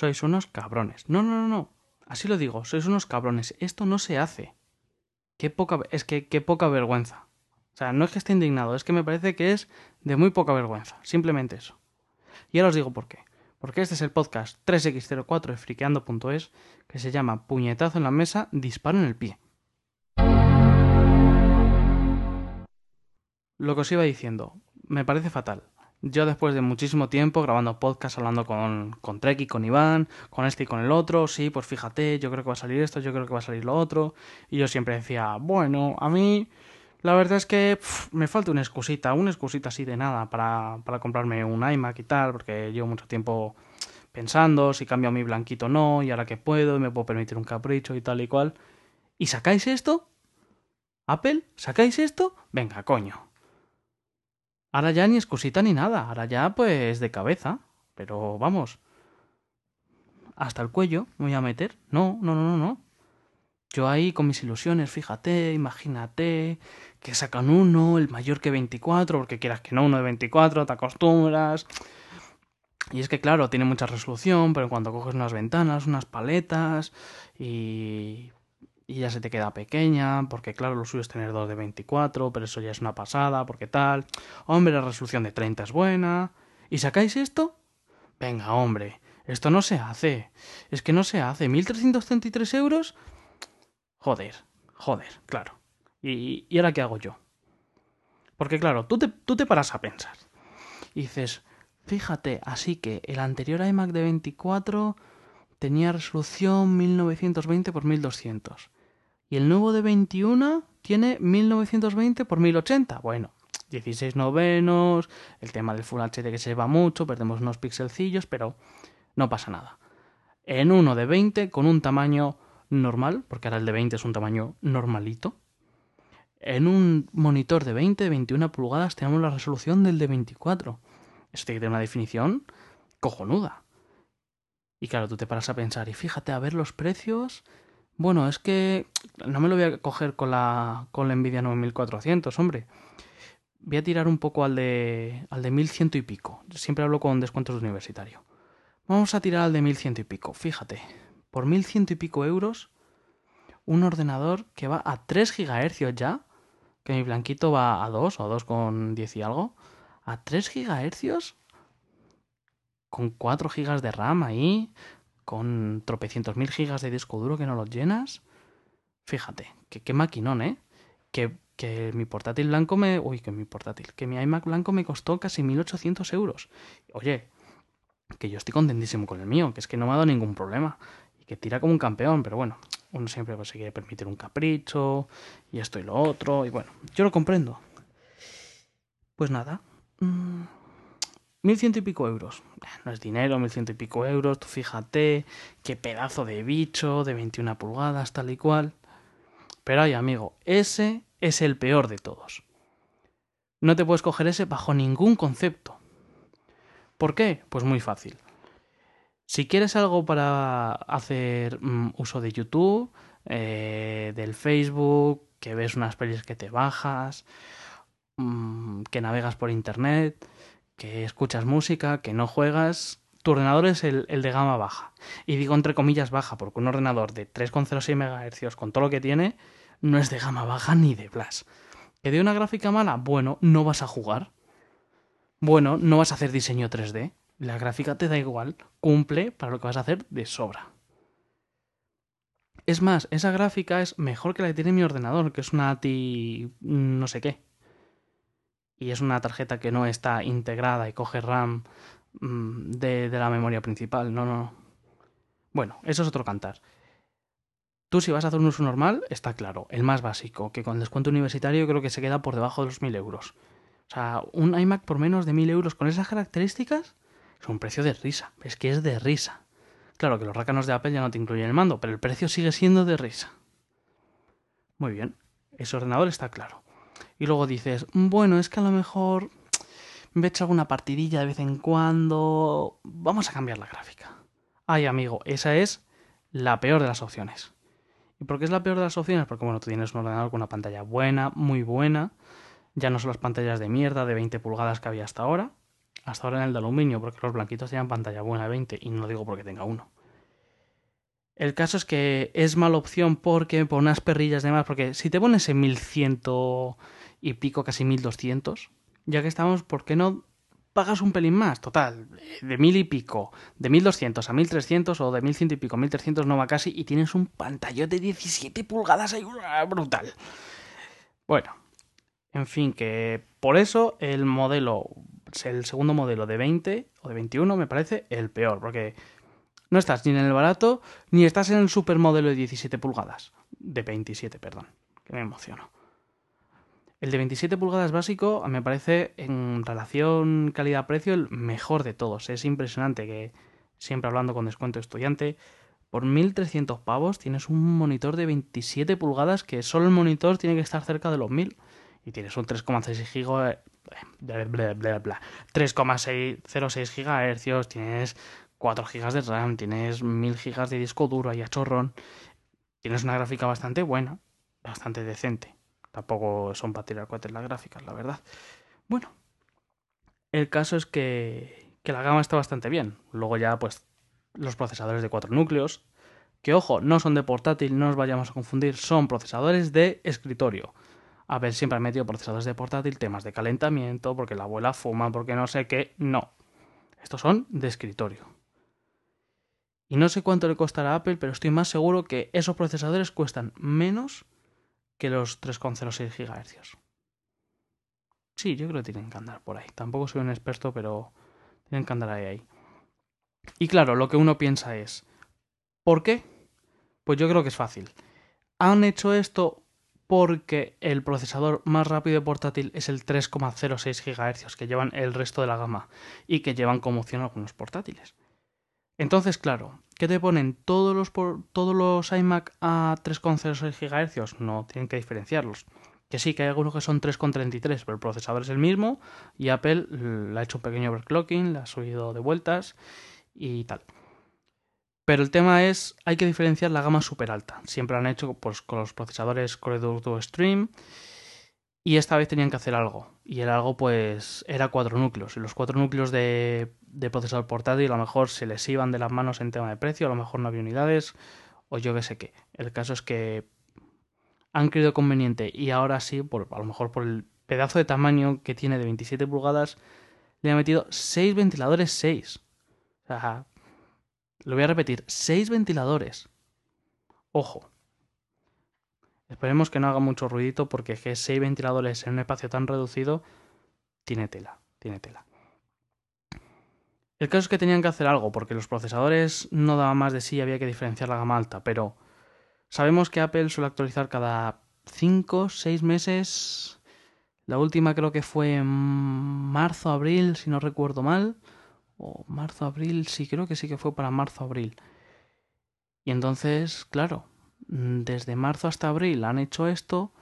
sois unos cabrones. No, no, no, no. Así lo digo, sois unos cabrones. Esto no se hace. Qué poca, es que qué poca vergüenza. O sea, no es que esté indignado, es que me parece que es de muy poca vergüenza. Simplemente eso. Y ahora os digo por qué. Porque este es el podcast 3x04 de friqueando.es que se llama Puñetazo en la mesa, disparo en el pie. Lo que os iba diciendo, me parece fatal. Yo después de muchísimo tiempo grabando podcast, hablando con, con Trek y con Iván, con este y con el otro, sí, pues fíjate, yo creo que va a salir esto, yo creo que va a salir lo otro, y yo siempre decía, bueno, a mí la verdad es que me falta una excusita, una excusita así de nada para, para comprarme un iMac y tal, porque llevo mucho tiempo pensando si cambio mi blanquito o no, y ahora que puedo, y me puedo permitir un capricho y tal y cual. ¿Y sacáis esto? ¿Apple? ¿Sacáis esto? Venga, coño. Ahora ya ni excusita ni nada, ahora ya pues de cabeza. Pero vamos. Hasta el cuello me voy a meter. No, no, no, no, no. Yo ahí con mis ilusiones, fíjate, imagínate que sacan uno, el mayor que 24, porque quieras que no, uno de 24, te acostumbras. Y es que claro, tiene mucha resolución, pero cuando coges unas ventanas, unas paletas y y ya se te queda pequeña, porque claro, lo suyo es tener dos de 24, pero eso ya es una pasada, porque tal. Hombre, la resolución de 30 es buena. ¿Y sacáis esto? Venga, hombre, esto no se hace. Es que no se hace. ¿1333 euros? Joder, joder, claro. ¿Y, y ahora qué hago yo? Porque claro, tú te, tú te paras a pensar. Y dices, fíjate, así que el anterior iMac de 24 tenía resolución 1920 x 1200 y el nuevo de 21 tiene 1920 por 1080. Bueno, 16 novenos, el tema del Full HD que se va mucho, perdemos unos pixelcillos, pero no pasa nada. En uno de 20 con un tamaño normal, porque ahora el de 20 es un tamaño normalito. En un monitor de 20, 21 pulgadas tenemos la resolución del de 24. Esto tiene una definición cojonuda. Y claro, tú te paras a pensar, y fíjate a ver los precios bueno, es que no me lo voy a coger con la, con la Nvidia 9400, hombre. Voy a tirar un poco al de, al de 1100 y pico. Siempre hablo con descuentos de universitario. Vamos a tirar al de 1100 y pico. Fíjate, por 1100 y pico euros, un ordenador que va a 3 GHz ya, que mi blanquito va a 2 o 2 con 10 y algo, a 3 GHz, con 4 GB de RAM ahí, con tropecientos mil gigas de disco duro que no los llenas. Fíjate, que qué maquinón, ¿eh? Que, que mi portátil blanco me... Uy, que mi portátil, que mi iMac blanco me costó casi 1800 euros. Oye, que yo estoy contentísimo con el mío, que es que no me ha dado ningún problema. Y que tira como un campeón, pero bueno, uno siempre se quiere permitir un capricho, y esto y lo otro, y bueno, yo lo comprendo. Pues nada. Mmm Mil ciento y pico euros. No es dinero, mil ciento y pico euros. Tú fíjate, qué pedazo de bicho, de 21 pulgadas, tal y cual. Pero ay, amigo, ese es el peor de todos. No te puedes coger ese bajo ningún concepto. ¿Por qué? Pues muy fácil. Si quieres algo para hacer mm, uso de YouTube, eh, del Facebook, que ves unas pelis que te bajas, mm, que navegas por Internet, que escuchas música, que no juegas, tu ordenador es el, de gama baja. Y digo entre comillas baja, porque un ordenador de 3,06 MHz con todo lo que tiene no es de gama baja ni de Blas. ¿Que de una gráfica mala? Bueno, no vas a jugar. Bueno, no vas a hacer diseño 3D. La gráfica te da igual, cumple para lo que vas a hacer de sobra. Es más, esa gráfica es mejor que la que tiene mi ordenador, que es una ATI no sé qué y es una tarjeta que no está integrada y coge RAM mm, de, la memoria principal. No, no. Bueno, eso es otro cantar. Tú si vas a hacer un uso normal, está claro, el más básico, que con descuento universitario creo que se queda por debajo de los 1000 euros. O sea, un iMac por menos de 1000 euros con esas características es un precio de risa. Es que es de risa. Claro que los rácanos de Apple ya no te incluyen el mando, pero el precio sigue siendo de risa. Muy bien, ese ordenador está claro y luego dices, bueno, es que a lo mejor me he hecho alguna partidilla de vez en cuando, vamos a cambiar la gráfica. Ay, amigo, esa es la peor de las opciones. ¿Y por qué es la peor de las opciones? Porque, bueno, tú tienes un ordenador con una pantalla buena, muy buena, ya no son las pantallas de mierda de 20 pulgadas que había hasta ahora, hasta ahora en el de aluminio, porque los blanquitos tenían pantalla buena de 20 y no digo porque tenga uno. El caso es que es mala opción porque por perrillas de más, porque si te pones en 1100 y pico, casi 1200, ya que estamos, ¿por qué no pagas un pelín más? Total, de mil y pico, de 1200 a 1300 o de 1100 y pico, 1300 no va casi y tienes un pantallote de 17 pulgadas ahí, brutal. Bueno, en fin, que por eso el modelo, el segundo modelo de 20 o de 21 me parece el peor, porque no estás ni en el barato, ni estás en el supermodelo de 17 pulgadas. De 27, perdón. Que me emociono. El de 27 pulgadas básico me parece en relación calidad-precio el mejor de todos. Es impresionante que, siempre hablando con descuento estudiante, por 1300 pavos tienes un monitor de 27 pulgadas que solo el monitor tiene que estar cerca de los 1000 y tienes un 3,6 gigas 3,06 gigahercios, tienes 4 GB de RAM, tienes 1000 GB de disco duro ahí a chorrón, tienes una gráfica bastante buena, bastante decente. Tampoco son para tirar cohetes las gráficas, la verdad. Bueno, el caso es que, que la gama está bastante bien. Luego ya, pues, los procesadores de 4 núcleos, que ojo, no son de portátil, no nos vayamos a confundir, son procesadores de escritorio. A ver, siempre han metido procesadores de portátil, temas de calentamiento, porque la abuela fuma, porque no sé qué. No. Estos son de escritorio. Y no sé cuánto le costará a Apple, pero estoy más seguro que esos procesadores cuestan menos que los 3,06 GHz. Sí, yo creo que tienen que andar por ahí. Tampoco soy un experto, pero tienen que andar ahí. ahí. Y claro, lo que uno piensa es, ¿por qué? Pues yo creo que es fácil. Han hecho esto porque el procesador más rápido de portátil es el 3,06 GHz que llevan el resto de la gama y que llevan como opción algunos portátiles. Entonces, claro, ¿qué te ponen todos los, todos los iMac a 3,06 GHz? No, tienen que diferenciarlos. Que sí, que hay algunos que son 3,33, pero el procesador es el mismo y Apple le ha hecho un pequeño overclocking, le ha subido de vueltas y tal. Pero el tema es, hay que diferenciar la gama super alta. Siempre han hecho pues, con los procesadores Core Duo Stream y esta vez tenían que hacer algo. Y el algo, pues, era cuatro núcleos. Y los cuatro núcleos de, de procesador portátil a lo mejor se les iban de las manos en tema de precio, a lo mejor no había unidades, o yo qué sé qué. El caso es que han creído conveniente y ahora sí, a lo mejor por el pedazo de tamaño que tiene de 27 pulgadas, le han metido 6 ventiladores 6. O sea, lo voy a repetir, 6 ventiladores. Ojo, Esperemos que no haga mucho ruidito porque que 6 ventiladores en un espacio tan reducido tiene tela, tiene tela. El caso es que tenían que hacer algo porque los procesadores no daban más de sí y había que diferenciar la gama alta, pero sabemos que Apple suele actualizar cada 5, 6 meses. La última creo que fue en marzo, abril, si no recuerdo mal. O marzo, abril, sí, creo que sí que fue para marzo, abril. Y entonces, claro, desde marzo hasta abril han hecho esto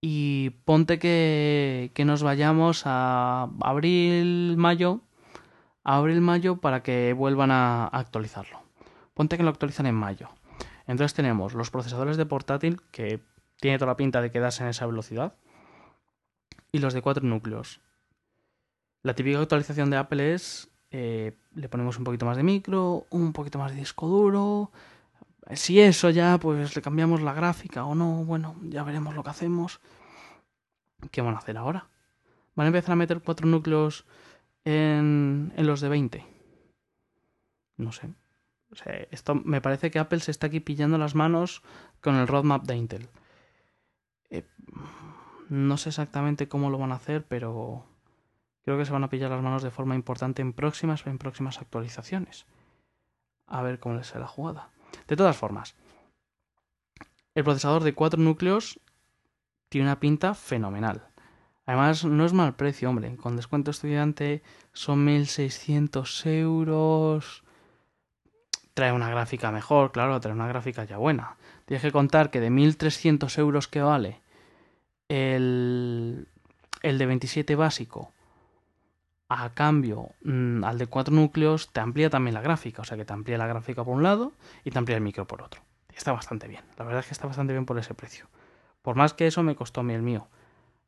y ponte que, que nos vayamos a abril, mayo, abril, mayo para que vuelvan a actualizarlo. Ponte que lo actualizan en mayo. Entonces tenemos los procesadores de portátil, que tiene toda la pinta de quedarse en esa velocidad, y los de cuatro núcleos. La típica actualización de Apple es, eh, le ponemos un poquito más de micro, un poquito más de disco duro, si eso ya, pues le cambiamos la gráfica o no, bueno, ya veremos lo que hacemos. ¿Qué van a hacer ahora? ¿Van a empezar a meter cuatro núcleos en, en los de 20? No sé. O esto me parece que Apple se está aquí pillando las manos con el roadmap de Intel. Eh, no sé exactamente cómo lo van a hacer, pero creo que se van a pillar las manos de forma importante en próximas, en próximas actualizaciones. A ver cómo les sale la jugada. De todas formas, el procesador de 4 núcleos tiene una pinta fenomenal. Además, no es mal precio, hombre. Con descuento estudiante son 1.600 euros. Trae una gráfica mejor, claro, trae una gráfica ya buena. Tienes que contar que de 1.300 euros que vale el, el de 27 básico a cambio mm, al de cuatro núcleos te amplía también la gráfica, o sea que te amplía la gráfica por un lado y te amplía el micro por otro. Está bastante bien, la verdad es que está bastante bien por ese precio. Por más que eso me costó a mí el mío.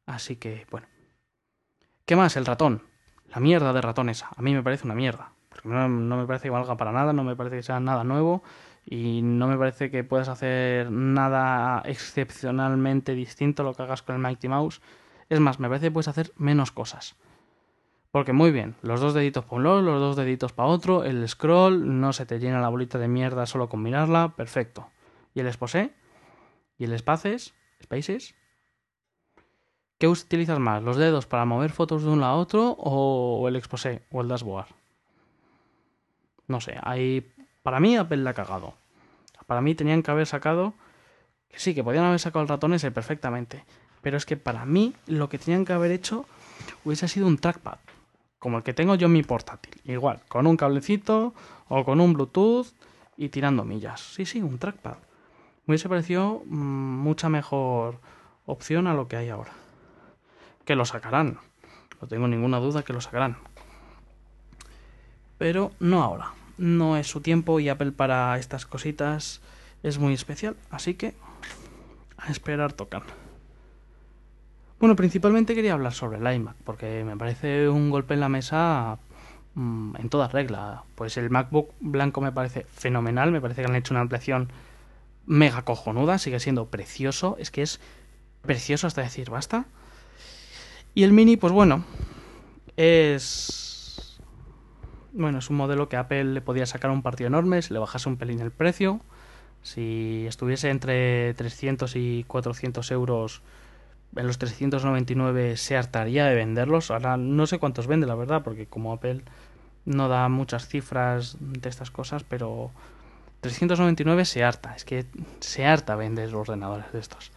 Así que, bueno. ¿Qué más? El ratón. La mierda de ratones, a mí me parece una mierda. Porque no, no me parece que valga para nada, no me parece que sea nada nuevo y no me parece que puedas hacer nada excepcionalmente distinto a lo que hagas con el Mighty Mouse. Es más, me parece que puedes hacer menos cosas. Porque muy bien, los dos deditos para un lado, los dos deditos para otro, el scroll, no se te llena la bolita de mierda solo con mirarla, perfecto. ¿Y el exposé? ¿Y el espaces? ¿Spaces? ¿Qué utilizas más? ¿Los dedos para mover fotos de un lado a otro o el exposé o el dashboard? No sé, ahí para mí Apple la ha cagado. Para mí tenían que haber sacado que sí, que podían haber sacado el ratón ese perfectamente, pero es que para mí lo que tenían que haber hecho hubiese sido un trackpad, como el que tengo yo en mi portátil, igual, con un cablecito o con un Bluetooth y tirando millas. Sí, sí, un trackpad. Me hubiese parecido mm, mucha mejor opción a lo que hay ahora que lo sacarán. No tengo ninguna duda que lo sacarán. Pero no ahora. No es su tiempo y Apple para estas cositas es muy especial. Así que a esperar tocan. Bueno, principalmente quería hablar sobre el iMac, porque me parece un golpe en la mesa mm, en toda regla. Pues el MacBook blanco me parece fenomenal, me parece que han hecho una ampliación mega cojonuda, sigue siendo precioso, es que es precioso hasta decir basta. Y el Mini, pues bueno, es. Bueno, es un modelo que Apple le podía sacar un partido enorme si le bajase un pelín el precio. Si estuviese entre 300 y 400 euros, en los 399 se hartaría de venderlos. Ahora no sé cuántos vende, la verdad, porque como Apple no da muchas cifras de estas cosas, pero 399 se harta. Es que se harta vender ordenadores de estos.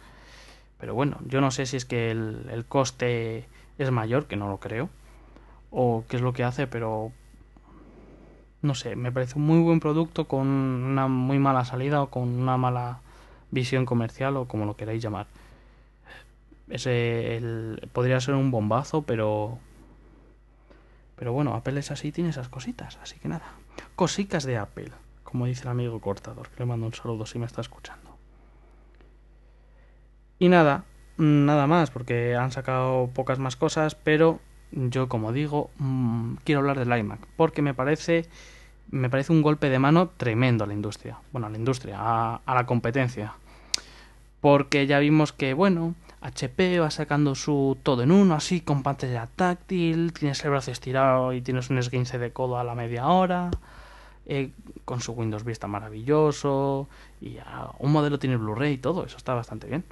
Pero bueno, yo no sé si es que el, coste es mayor, que no lo creo, o qué es lo que hace, pero no sé, me parece un muy buen producto con una muy mala salida o con una mala visión comercial o como lo queráis llamar. Ese podría ser un bombazo, pero pero bueno, Apple es así, tiene esas cositas, así que nada. Cosicas de Apple, como dice el amigo cortador, que le mando un saludo si me está escuchando. Y nada, nada más, porque han sacado pocas más cosas, pero yo, como digo, mm, quiero hablar del iMac, porque me parece, me parece un golpe de mano tremendo a la industria. Bueno, a la industria, a, la competencia. Porque ya vimos que, bueno, HP va sacando su todo en uno, así, con pantalla táctil, tienes el brazo estirado y tienes un esguince de codo a la media hora, eh, con su Windows Vista maravilloso, y un modelo tiene Blu-ray y todo, eso está bastante bien.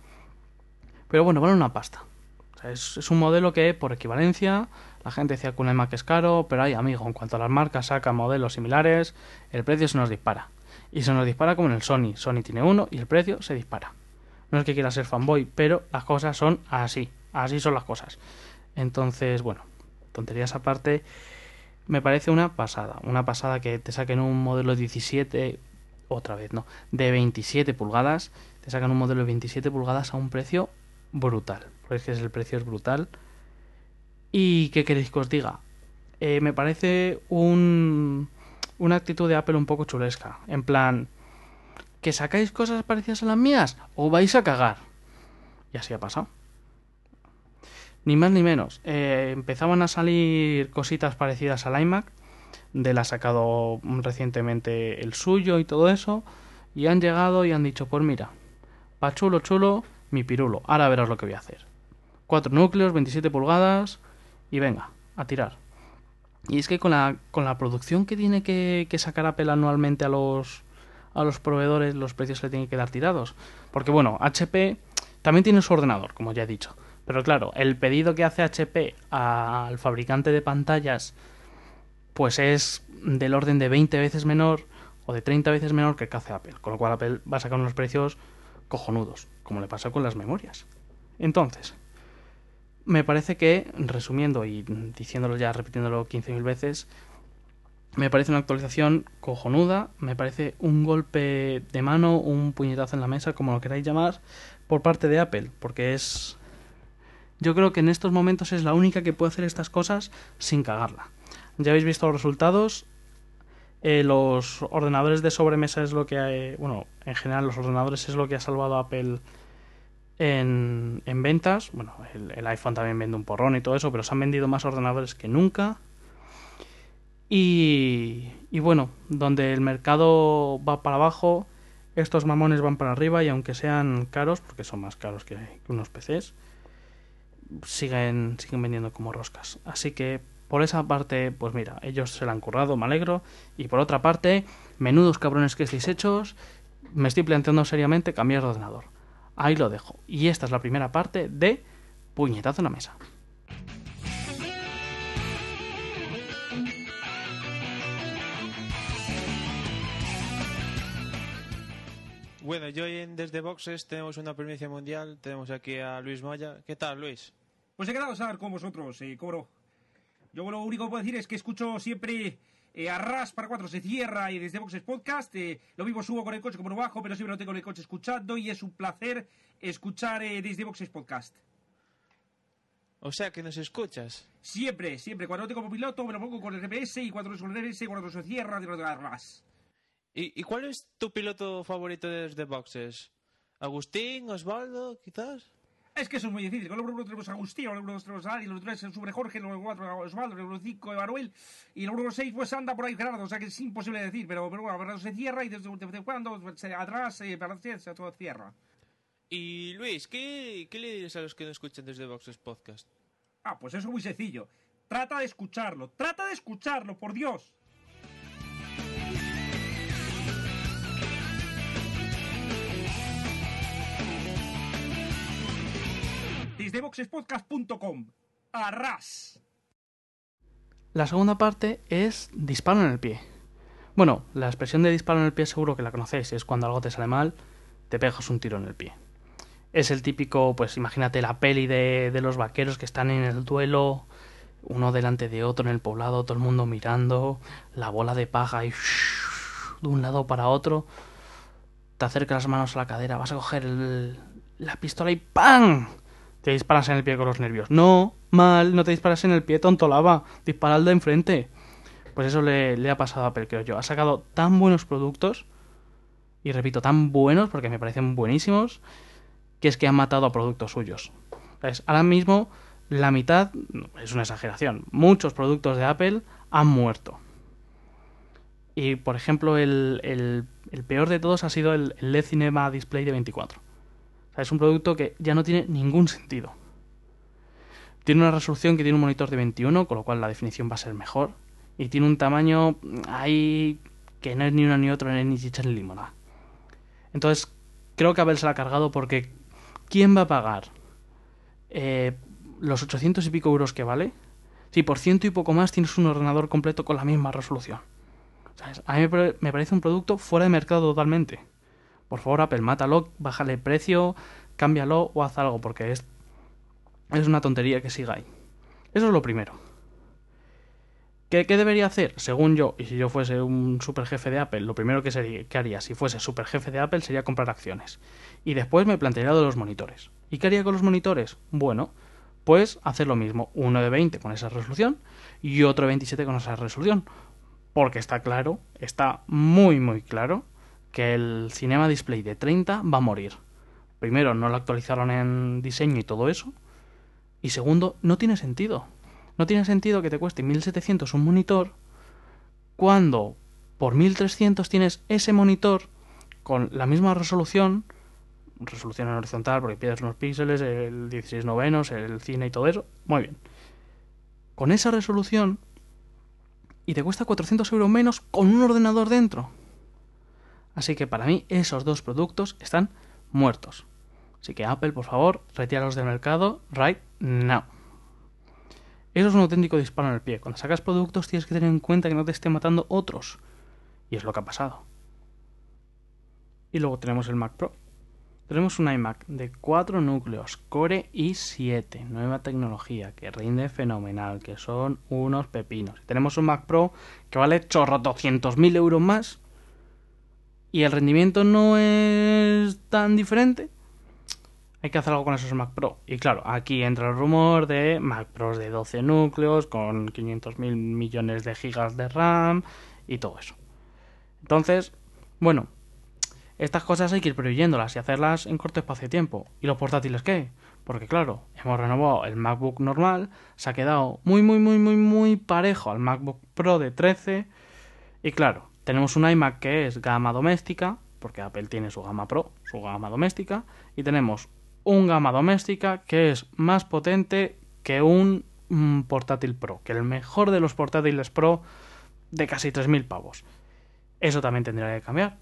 Pero bueno, vale una pasta. es, un modelo que, por equivalencia, la gente decía que un iMac es caro, pero hay, amigo, en cuanto a las marcas sacan modelos similares, el precio se nos dispara. Y se nos dispara como en el Sony. Sony tiene uno y el precio se dispara. No es que quiera ser fanboy, pero las cosas son así. Así son las cosas. Entonces, bueno, tonterías aparte, me parece una pasada. Una pasada que te saquen un modelo 17, otra vez, no, de 27 pulgadas, te sacan un modelo de 27 pulgadas a un precio brutal. Porque es que el precio es brutal. ¿Y qué queréis que os diga? Eh, me parece un, una actitud de Apple un poco chulesca. En plan, ¿que sacáis cosas parecidas a las mías? ¿O vais a cagar? Y así ha pasado. Ni más ni menos. Eh, empezaban a salir cositas parecidas al iMac. De la ha sacado recientemente el suyo y todo eso. Y han llegado y han dicho, pues mira, pa chulo chulo, mi pirulo. Ahora verás lo que voy a hacer. Cuatro núcleos, 27 pulgadas y venga, a tirar. Y es que con la, con la producción que tiene que, que sacar Apple anualmente a los, a los proveedores, los precios le tienen que dar tirados. Porque bueno, HP también tiene su ordenador, como ya he dicho. Pero claro, el pedido que hace HP al fabricante de pantallas, pues es del orden de 20 veces menor o de 30 veces menor que el que hace Apple. Con lo cual Apple va a sacar unos precios cojonudos, como le pasa con las memorias. Entonces, me parece que, resumiendo y diciéndolo ya, repitiéndolo 15.000 veces, me parece una actualización cojonuda, me parece un golpe de mano, un puñetazo en la mesa, como lo queráis llamar, por parte de Apple, porque es... Yo creo que en estos momentos es la única que puede hacer estas cosas sin cagarla. Ya habéis visto los resultados, eh, los ordenadores de sobremesa es lo que hay, bueno, en general los ordenadores es lo que ha salvado a Apple en, en ventas. Bueno, el, iPhone también vende un porrón y todo eso, pero se han vendido más ordenadores que nunca Y, y bueno, donde el mercado va para abajo, estos mamones van para arriba y aunque sean caros, porque son más caros que, unos PCs, siguen, siguen vendiendo como roscas. Así que por esa parte, pues mira, ellos se la han currado, me alegro. Y por otra parte, menudos cabrones que estéis hechos, me estoy planteando seriamente cambiar de ordenador. Ahí lo dejo. Y esta es la primera parte de Puñetazo en la Mesa. Bueno, yo hoy en Desde Boxes tenemos una primicia mundial. Tenemos aquí a Luis Maya. ¿Qué tal, Luis? Pues he quedado a estar con vosotros, eh, cobro. Yo lo único que puedo decir es que escucho siempre eh, a Ras para cuatro se cierra y desde Boxes Podcast. Eh, lo mismo subo con el coche como lo bajo, pero siempre lo tengo en el coche escuchando y es un placer escuchar eh, desde Boxes Podcast. O sea que nos escuchas. Siempre, siempre. Cuando lo tengo como piloto me lo pongo con el GPS y cuando no es con el GPS, cuando se cierra, digo a Ras. ¿Y, ¿Y cuál es tu piloto favorito de desde Boxes? ¿Agustín, Osvaldo, quizás? Es que eso es muy difícil. Con el número tenemos a Agustín, el número tenemos a Ari, el número 3 el Super Jorge, el número 4 Osvaldo, el número 5 Emanuel y el número 6 pues anda por ahí Gerardo. O sea que es imposible decir, pero, pero bueno, se cierra y desde, desde cuando se, atrás eh, para se todo cierra. Y Luis, ¿qué, ¿qué le dices a los que no escuchan desde Boxes Podcast? Ah, pues eso es muy sencillo. Trata de escucharlo, trata de escucharlo, por Dios. Desde boxespodcast.com. Arras. La segunda parte es disparo en el pie. Bueno, la expresión de disparo en el pie seguro que la conocéis, es cuando algo te sale mal, te pegas un tiro en el pie. Es el típico, pues imagínate la peli de, de los vaqueros que están en el duelo, uno delante de otro en el poblado, todo el mundo mirando, la bola de paja y de un lado para otro, te acercas las manos a la cadera, vas a coger el- la pistola y ¡pam! Te disparas en el pie con los nervios. No, mal, no te disparas en el pie, tonto lava, dispara al de enfrente. Pues eso le, ha pasado a Apple, creo yo. Ha sacado tan buenos productos, y repito, tan buenos, porque me parecen buenísimos, que es que han matado a productos suyos. Ahora mismo, la mitad, es una exageración, muchos productos de Apple han muerto. Y por ejemplo, el, el- peor de todos ha sido el LED Cinema Display de 24. Es un producto que ya no tiene ningún sentido. Tiene una resolución que tiene un monitor de 21, con lo cual la definición va a ser mejor. Y tiene un tamaño ahí que no es ni uno ni otro, ni chicha ni limonada. Entonces, creo que Apple se la ha cargado porque ¿quién va a pagar eh, los 800 y pico euros que vale? Si por ciento y poco más tienes un ordenador completo con la misma resolución. A mí me parece un producto fuera de mercado totalmente. Por favor, Apple, mátalo, bájale precio, cámbialo o haz algo, porque es, es una tontería que siga ahí. Eso es lo primero. ¿Qué, qué debería hacer? Según yo, y si yo fuese un super jefe de Apple, lo primero que, sería, que haría si fuese super jefe de Apple sería comprar acciones. Y después me plantearía lo de los monitores. ¿Y qué haría con los monitores? Bueno, pues hacer lo mismo. Uno de 20 con esa resolución y otro de 27 con esa resolución. Porque está claro, está muy muy claro que el Cinema Display de 30 va a morir. Primero, no lo actualizaron en diseño y todo eso. Y segundo, no tiene sentido. No tiene sentido que te cueste 1700 un monitor cuando por 1300 tienes ese monitor con la misma resolución, resolución en horizontal porque pierdes unos píxeles, el 16 novenos, el cine y todo eso. Muy bien. Con esa resolución y te cuesta 400 euros menos con un ordenador dentro. Así que para mí esos dos productos están muertos. Así que Apple, por favor, retíralos del mercado right now. Eso es un auténtico disparo en el pie. Cuando sacas productos tienes que tener en cuenta que no te estén matando otros. Y es lo que ha pasado. Y luego tenemos el Mac Pro. Tenemos un iMac de 4 núcleos, Core i7, nueva tecnología, que rinde fenomenal, que son unos pepinos. Tenemos un Mac Pro que vale chorro 200.000 euros más y el rendimiento no es tan diferente. Hay que hacer algo con esos Mac Pro. Y claro, aquí entra el rumor de Mac Pros de 12 núcleos con 500.000 millones de gigas de RAM y todo eso. Entonces, bueno, estas cosas hay que ir preveyéndolas y hacerlas en corto espacio de tiempo. ¿Y los portátiles qué? Porque claro, hemos renovado el MacBook normal, se ha quedado muy, muy, muy, muy, muy parejo al MacBook Pro de 13. Y claro, tenemos un iMac que es gama doméstica, porque Apple tiene su gama Pro, su gama doméstica, y tenemos un gama doméstica que es más potente que un mm, portátil Pro, que el mejor de los portátiles Pro de casi 3.000 pavos. Eso también tendría que cambiar.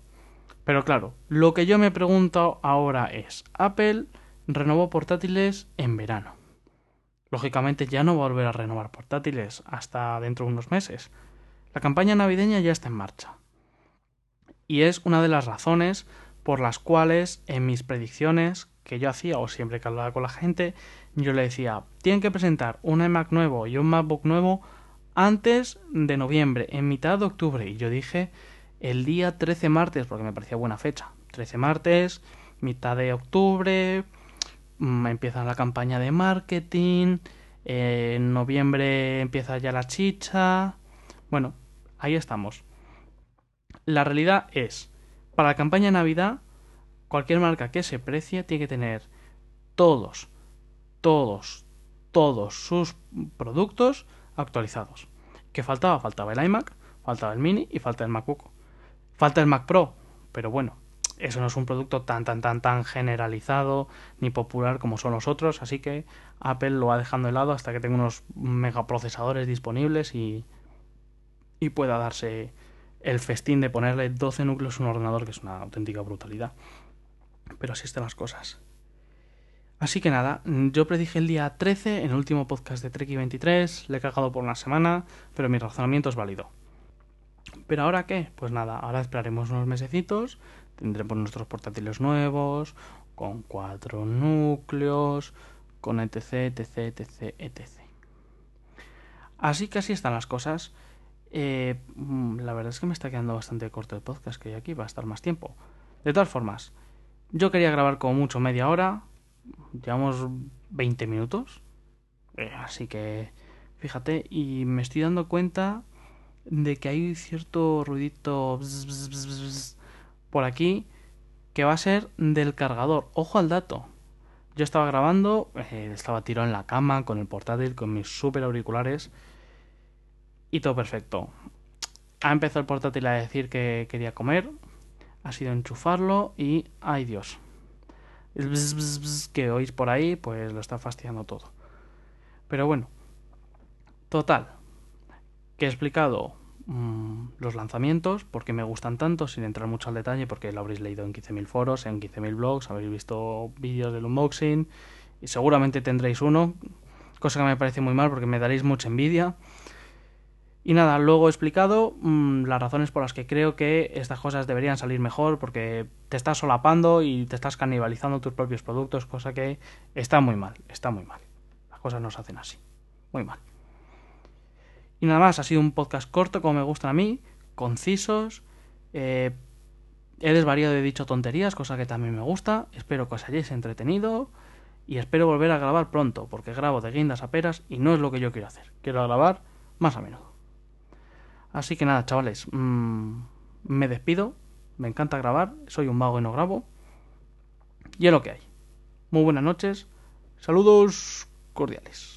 Pero claro, lo que yo me pregunto ahora es, Apple renovó portátiles en verano. Lógicamente ya no va a volver a renovar portátiles hasta dentro de unos meses. La campaña navideña ya está en marcha. Y es una de las razones por las cuales en mis predicciones que yo hacía o siempre que hablaba con la gente, yo le decía, tienen que presentar un iMac nuevo y un MacBook nuevo antes de noviembre, en mitad de octubre. Y yo dije el día 13 martes, porque me parecía buena fecha. 13 martes, mitad de octubre, mm, empieza la campaña de marketing, en noviembre empieza ya la chicha. Bueno, ahí estamos. La realidad es, para la campaña Navidad, cualquier marca que se precie tiene que tener todos, todos, todos sus productos actualizados. ¿Qué faltaba? Faltaba el iMac, faltaba el Mini y falta el MacBook. Falta el Mac Pro, pero bueno, eso no es un producto tan tan tan tan generalizado ni popular como son los otros, así que Apple lo va dejando de lado hasta que tenga unos megaprocesadores disponibles y, y pueda darse el festín de ponerle 12 núcleos a un ordenador, que es una auténtica brutalidad. Pero así están las cosas. Así que nada, yo predije el día 13 en el último podcast de Treki 23, le he cagado por una semana, pero mi razonamiento es válido. Pero ahora qué? Pues nada, ahora esperaremos unos mesecitos, tendremos nuestros portátiles nuevos, con cuatro núcleos, con etc, etc, etc, etc. Así que así están las cosas. Eh, mm, la verdad es que me está quedando bastante corto el podcast que hay aquí, va a estar más tiempo. De todas formas, yo quería grabar como mucho media hora, llevamos 20 minutos. Eh, así que, fíjate, y me estoy dando cuenta de que hay cierto ruidito por aquí que va a ser del cargador. Ojo al dato. Yo estaba grabando, eh, estaba tirado en la cama con el portátil, con mis super auriculares y todo perfecto. Ha empezado el portátil a decir que quería comer, ha sido enchufarlo y ay Dios, el que oís por ahí, pues lo está fastidiando todo. Pero bueno, total, que he explicado mmm, los lanzamientos, porque me gustan tanto, sin entrar mucho al detalle, porque lo habréis leído en 15.000 foros, en 15.000 blogs, habéis visto vídeos del unboxing, y seguramente tendréis uno, cosa que me parece muy mal porque me daréis mucha envidia. Y nada, luego he explicado mmm, las razones por las que creo que estas cosas deberían salir mejor, porque te estás solapando y te estás canibalizando tus propios productos, cosa que está muy mal, está muy mal. Las cosas no se hacen así, muy mal. Y nada más, ha sido un podcast corto como me gustan a mí, concisos. Eh, he desvariado y he dicho tonterías, cosa que también me gusta. Espero que os hayáis entretenido y espero volver a grabar pronto, porque grabo de guindas a peras y no es lo que yo quiero hacer. Quiero grabar más a menudo. Así que nada, chavales, mmm, me despido. Me encanta grabar, soy un mago y no grabo. Y es lo que hay. Muy buenas noches. Saludos cordiales.